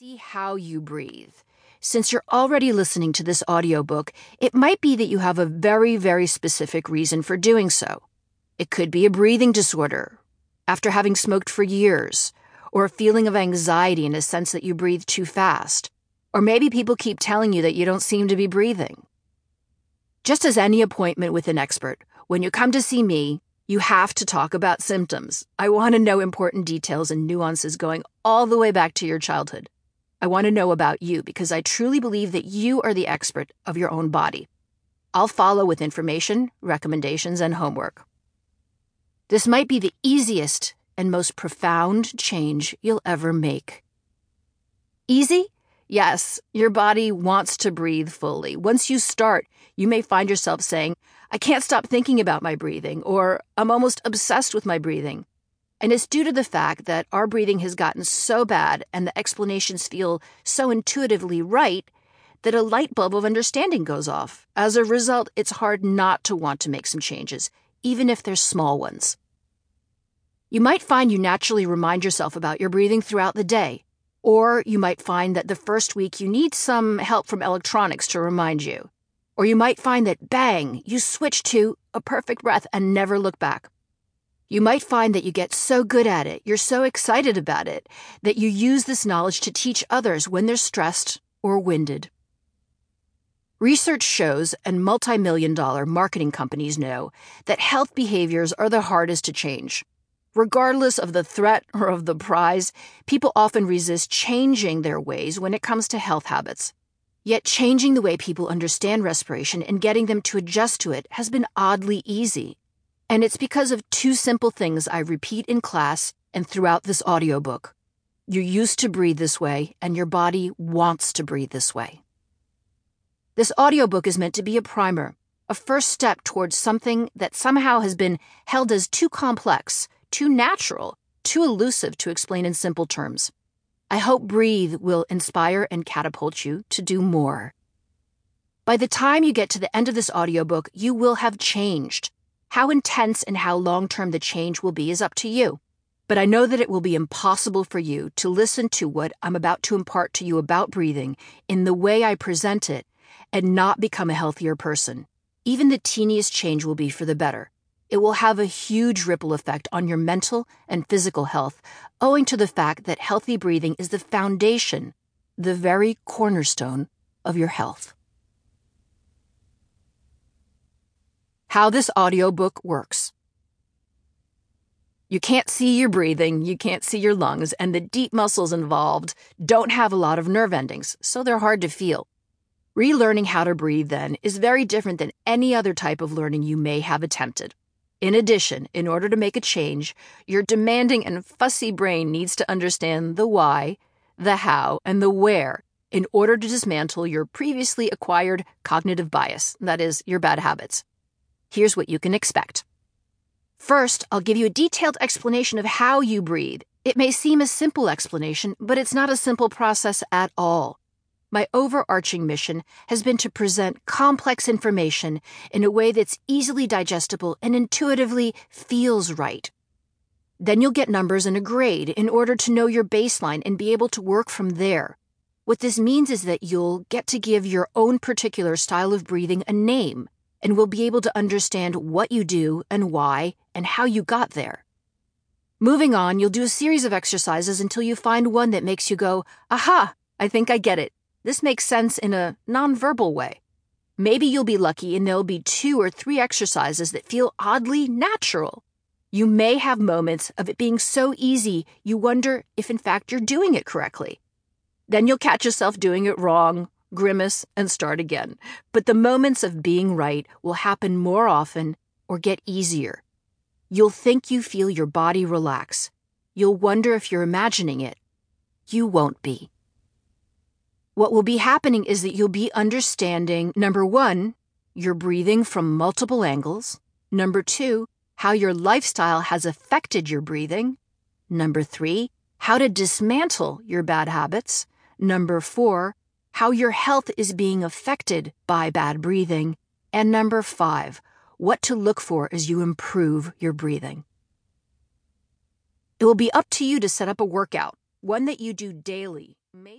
see how you breathe. Since you're already listening to this audiobook, it might be that you have a very, very specific reason for doing so. It could be a breathing disorder after having smoked for years, or a feeling of anxiety in a sense that you breathe too fast, or maybe people keep telling you that you don't seem to be breathing. Just as any appointment with an expert, when you come to see me, you have to talk about symptoms. I want to know important details and nuances going all the way back to your childhood. I want to know about you because I truly believe that you are the expert of your own body. I'll follow with information, recommendations, and homework. This might be the easiest and most profound change you'll ever make. Easy? Yes, your body wants to breathe fully. Once you start, you may find yourself saying, I can't stop thinking about my breathing, or I'm almost obsessed with my breathing. And it's due to the fact that our breathing has gotten so bad and the explanations feel so intuitively right that a light bulb of understanding goes off. As a result, it's hard not to want to make some changes, even if they're small ones. You might find you naturally remind yourself about your breathing throughout the day, or you might find that the first week you need some help from electronics to remind you. Or you might find that bang, you switch to a perfect breath and never look back. You might find that you get so good at it, you're so excited about it, that you use this knowledge to teach others when they're stressed or winded. Research shows, and multi million dollar marketing companies know, that health behaviors are the hardest to change. Regardless of the threat or of the prize, people often resist changing their ways when it comes to health habits. Yet changing the way people understand respiration and getting them to adjust to it has been oddly easy. And it's because of two simple things I repeat in class and throughout this audiobook. You're used to breathe this way, and your body wants to breathe this way. This audiobook is meant to be a primer, a first step towards something that somehow has been held as too complex, too natural, too elusive to explain in simple terms. I hope Breathe will inspire and catapult you to do more. By the time you get to the end of this audiobook, you will have changed. How intense and how long term the change will be is up to you. But I know that it will be impossible for you to listen to what I'm about to impart to you about breathing in the way I present it and not become a healthier person. Even the teeniest change will be for the better. It will have a huge ripple effect on your mental and physical health, owing to the fact that healthy breathing is the foundation, the very cornerstone of your health. How this audiobook works. You can't see your breathing, you can't see your lungs, and the deep muscles involved don't have a lot of nerve endings, so they're hard to feel. Relearning how to breathe, then, is very different than any other type of learning you may have attempted. In addition, in order to make a change, your demanding and fussy brain needs to understand the why, the how, and the where in order to dismantle your previously acquired cognitive bias, that is, your bad habits. Here's what you can expect. First, I'll give you a detailed explanation of how you breathe. It may seem a simple explanation, but it's not a simple process at all. My overarching mission has been to present complex information in a way that's easily digestible and intuitively feels right. Then you'll get numbers and a grade in order to know your baseline and be able to work from there. What this means is that you'll get to give your own particular style of breathing a name and will be able to understand what you do and why and how you got there. Moving on, you'll do a series of exercises until you find one that makes you go, Aha, I think I get it. This makes sense in a nonverbal way. Maybe you'll be lucky and there'll be two or three exercises that feel oddly natural. You may have moments of it being so easy you wonder if in fact you're doing it correctly. Then you'll catch yourself doing it wrong grimace, and start again. But the moments of being right will happen more often or get easier. You'll think you feel your body relax. You'll wonder if you're imagining it. You won't be. What will be happening is that you'll be understanding number one, you're breathing from multiple angles. Number two, how your lifestyle has affected your breathing. Number three, how to dismantle your bad habits. Number four, how your health is being affected by bad breathing, and number five, what to look for as you improve your breathing. It will be up to you to set up a workout, one that you do daily, maybe.